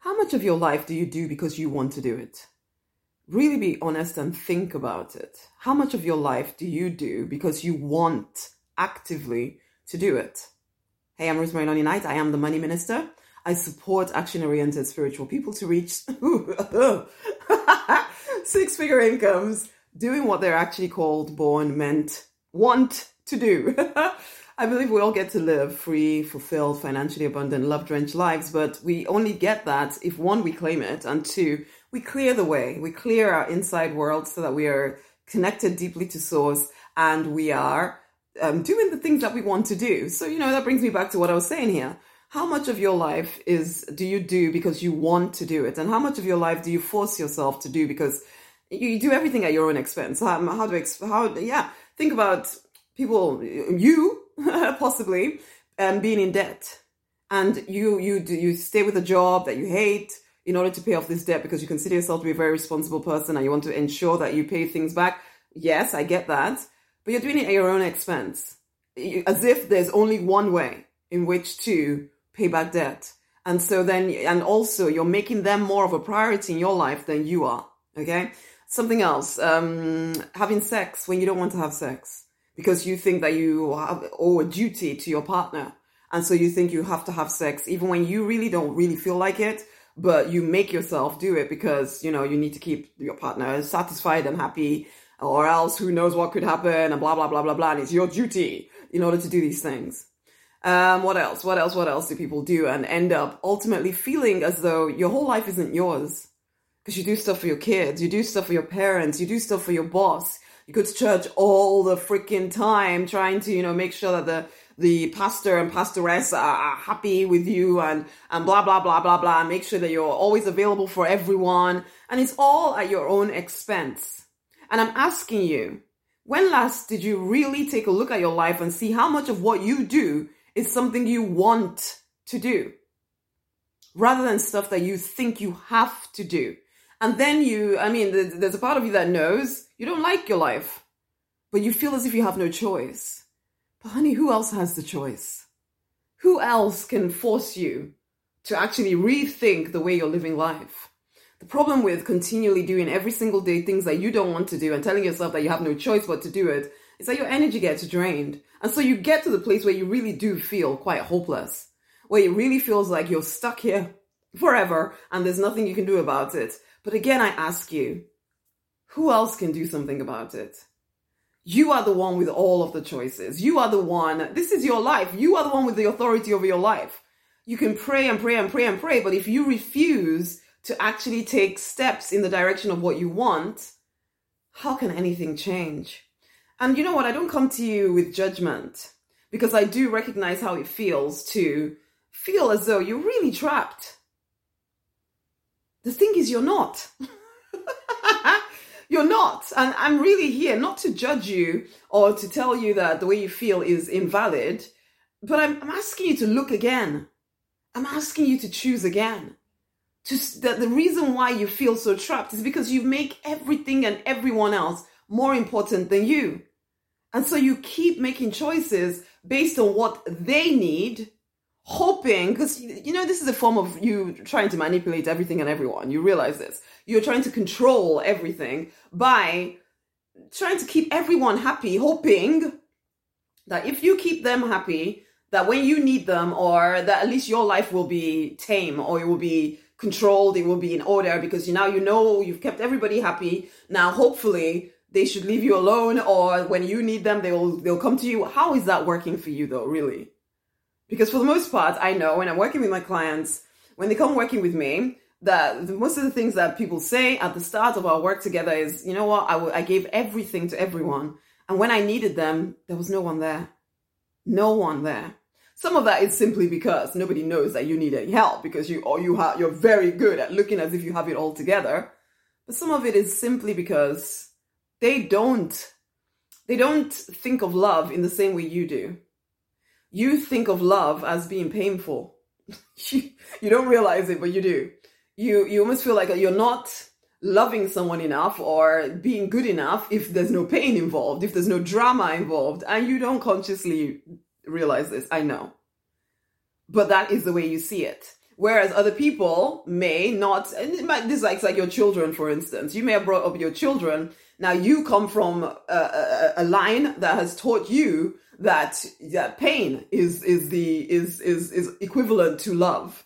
how much of your life do you do because you want to do it? Really be honest and think about it. How much of your life do you do because you want actively to do it? Hey, I'm Rosemary Nonny Knight. I am the Money Minister. I support action oriented spiritual people to reach six figure incomes doing what they're actually called, born, meant, want to do. I believe we all get to live free, fulfilled, financially abundant, love drenched lives, but we only get that if one, we claim it, and two, we clear the way. We clear our inside world so that we are connected deeply to source and we are um, doing the things that we want to do. So, you know, that brings me back to what I was saying here. How much of your life is do you do because you want to do it? And how much of your life do you force yourself to do because you do everything at your own expense? How, how do, how, yeah, think about people, you possibly, um, being in debt, and you you you stay with a job that you hate in order to pay off this debt because you consider yourself to be a very responsible person and you want to ensure that you pay things back. Yes, I get that, but you're doing it at your own expense, as if there's only one way in which to pay back debt. And so then, and also you're making them more of a priority in your life than you are. Okay. Something else, um, having sex when you don't want to have sex because you think that you have owe a duty to your partner. And so you think you have to have sex even when you really don't really feel like it, but you make yourself do it because, you know, you need to keep your partner satisfied and happy or else who knows what could happen and blah, blah, blah, blah, blah. And it's your duty in order to do these things. Um, what else? What else? What else do people do and end up ultimately feeling as though your whole life isn't yours? Because you do stuff for your kids, you do stuff for your parents, you do stuff for your boss, you go to church all the freaking time trying to, you know, make sure that the, the pastor and pastoress are, are happy with you and, and blah, blah, blah, blah, blah. Make sure that you're always available for everyone. And it's all at your own expense. And I'm asking you, when last did you really take a look at your life and see how much of what you do is something you want to do? Rather than stuff that you think you have to do. And then you, I mean, there's a part of you that knows you don't like your life, but you feel as if you have no choice. But honey, who else has the choice? Who else can force you to actually rethink the way you're living life? The problem with continually doing every single day things that you don't want to do and telling yourself that you have no choice but to do it is that your energy gets drained. And so you get to the place where you really do feel quite hopeless, where it really feels like you're stuck here forever and there's nothing you can do about it. But again, I ask you, who else can do something about it? You are the one with all of the choices. You are the one, this is your life. You are the one with the authority over your life. You can pray and pray and pray and pray, but if you refuse to actually take steps in the direction of what you want, how can anything change? And you know what? I don't come to you with judgment because I do recognize how it feels to feel as though you're really trapped. The thing is, you're not. You're not. And I'm really here not to judge you or to tell you that the way you feel is invalid, but I'm, I'm asking you to look again. I'm asking you to choose again. Just that the reason why you feel so trapped is because you make everything and everyone else more important than you. And so you keep making choices based on what they need hoping because you know this is a form of you trying to manipulate everything and everyone. You realize this. You're trying to control everything by trying to keep everyone happy hoping that if you keep them happy that when you need them or that at least your life will be tame or it will be controlled it will be in order because you now you know you've kept everybody happy. Now hopefully they should leave you alone or when you need them they'll they'll come to you. How is that working for you though really because for the most part, I know when I'm working with my clients, when they come working with me, that most of the things that people say at the start of our work together is, you know what, I, w- I gave everything to everyone. And when I needed them, there was no one there. No one there. Some of that is simply because nobody knows that you need any help because you or you have you're very good at looking as if you have it all together. But some of it is simply because they don't they don't think of love in the same way you do you think of love as being painful. you, you don't realize it, but you do. You you almost feel like you're not loving someone enough or being good enough if there's no pain involved, if there's no drama involved, and you don't consciously realize this. I know. But that is the way you see it. Whereas other people may not, and might, this is like, like your children, for instance. You may have brought up your children. Now you come from a, a, a line that has taught you that, pain is, is the, is, is, is equivalent to love.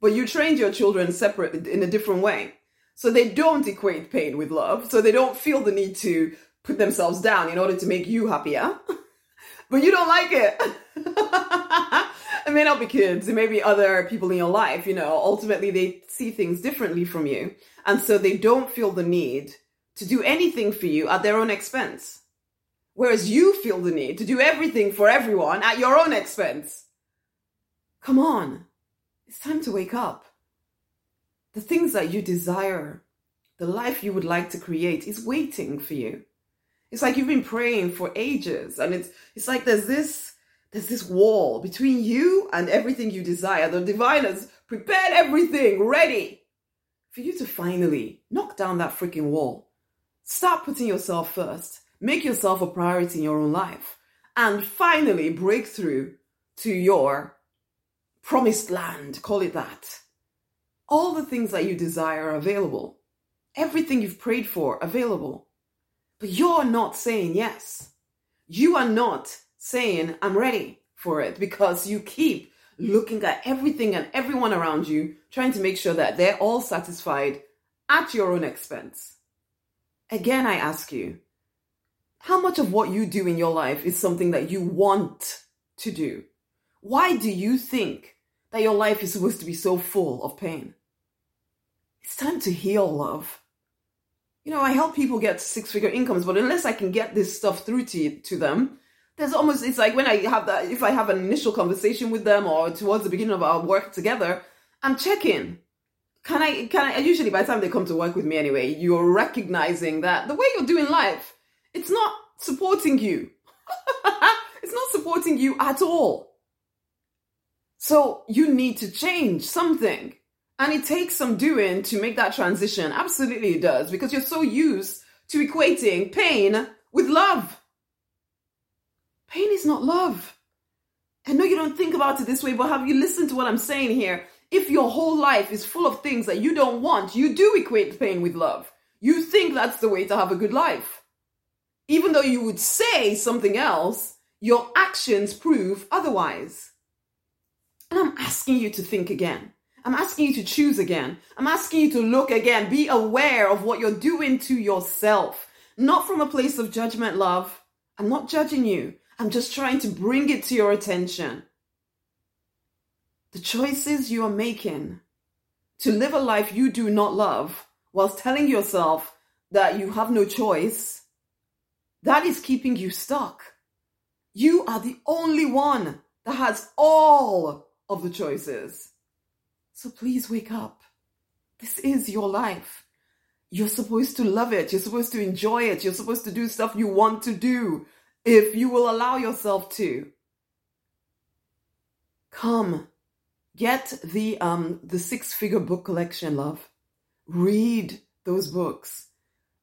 But you trained your children separate in a different way. So they don't equate pain with love. So they don't feel the need to put themselves down in order to make you happier. but you don't like it. it may not be kids, it may be other people in your life, you know, ultimately they see things differently from you. And so they don't feel the need to do anything for you at their own expense. Whereas you feel the need to do everything for everyone at your own expense. Come on. It's time to wake up. The things that you desire, the life you would like to create is waiting for you. It's like you've been praying for ages and it's it's like there's this there's this wall between you and everything you desire. The divine has prepared everything ready for you to finally knock down that freaking wall. Start putting yourself first. Make yourself a priority in your own life and finally break through to your promised land, call it that. All the things that you desire are available. Everything you've prayed for available. But you're not saying yes. You are not saying, I'm ready for it because you keep looking at everything and everyone around you, trying to make sure that they're all satisfied at your own expense. Again, I ask you, how much of what you do in your life is something that you want to do? Why do you think that your life is supposed to be so full of pain? It's time to heal, love. You know, I help people get six figure incomes, but unless I can get this stuff through to, to them, there's almost, it's like when I have that, if I have an initial conversation with them or towards the beginning of our work together, I'm checking. Can I, can I, usually by the time they come to work with me anyway, you're recognizing that the way you're doing life, it's not supporting you. it's not supporting you at all. So you need to change something. And it takes some doing to make that transition. Absolutely it does, because you're so used to equating pain with love. Pain is not love. I know you don't think about it this way, but have you listened to what I'm saying here? If your whole life is full of things that you don't want, you do equate pain with love. You think that's the way to have a good life. Even though you would say something else, your actions prove otherwise. And I'm asking you to think again. I'm asking you to choose again. I'm asking you to look again. Be aware of what you're doing to yourself. Not from a place of judgment, love. I'm not judging you. I'm just trying to bring it to your attention. The choices you are making to live a life you do not love whilst telling yourself that you have no choice, that is keeping you stuck. You are the only one that has all of the choices. So please wake up. This is your life. You're supposed to love it. You're supposed to enjoy it. You're supposed to do stuff you want to do if you will allow yourself to. Come, get the um the six figure book collection, love. Read those books.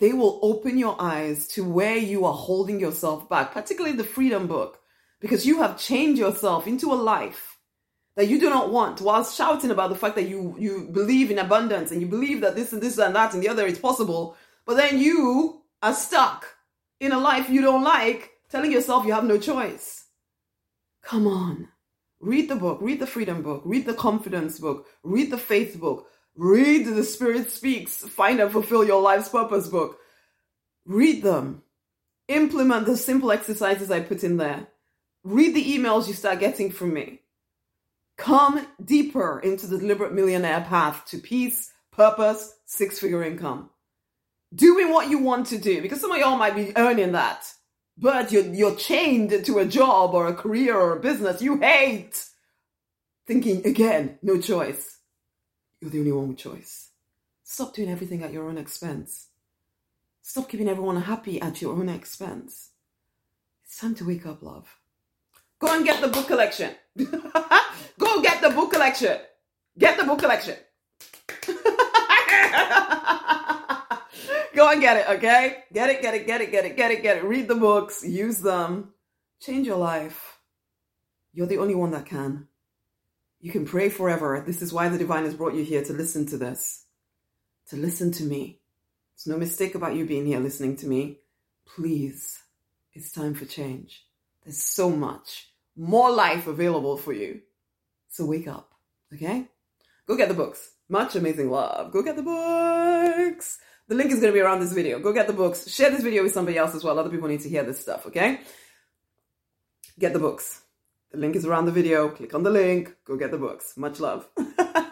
They will open your eyes to where you are holding yourself back, particularly the freedom book, because you have chained yourself into a life that you do not want whilst shouting about the fact that you you believe in abundance and you believe that this and this and that and the other is possible but then you are stuck in a life you don't like telling yourself you have no choice. Come on. Read the book. Read the freedom book. Read the confidence book. Read the faith book read the spirit speaks find and fulfill your life's purpose book read them implement the simple exercises i put in there read the emails you start getting from me Come deeper into the deliberate millionaire path to peace, purpose, six figure income. Doing what you want to do, because some of y'all might be earning that, but you're, you're chained to a job or a career or a business you hate. Thinking again, no choice. You're the only one with choice. Stop doing everything at your own expense. Stop keeping everyone happy at your own expense. It's time to wake up, love. Go and get the book collection. Go get the book collection. Get the book collection. Go and get it, okay? Get it, get it, get it, get it, get it, get it. Read the books, use them. Change your life. You're the only one that can. You can pray forever. This is why the divine has brought you here to listen to this, to listen to me. It's no mistake about you being here listening to me. Please, it's time for change. There's so much more life available for you. So wake up, okay? Go get the books. Much amazing love. Go get the books. The link is going to be around this video. Go get the books. Share this video with somebody else as well. Other people need to hear this stuff, okay? Get the books. The link is around the video. Click on the link. Go get the books. Much love.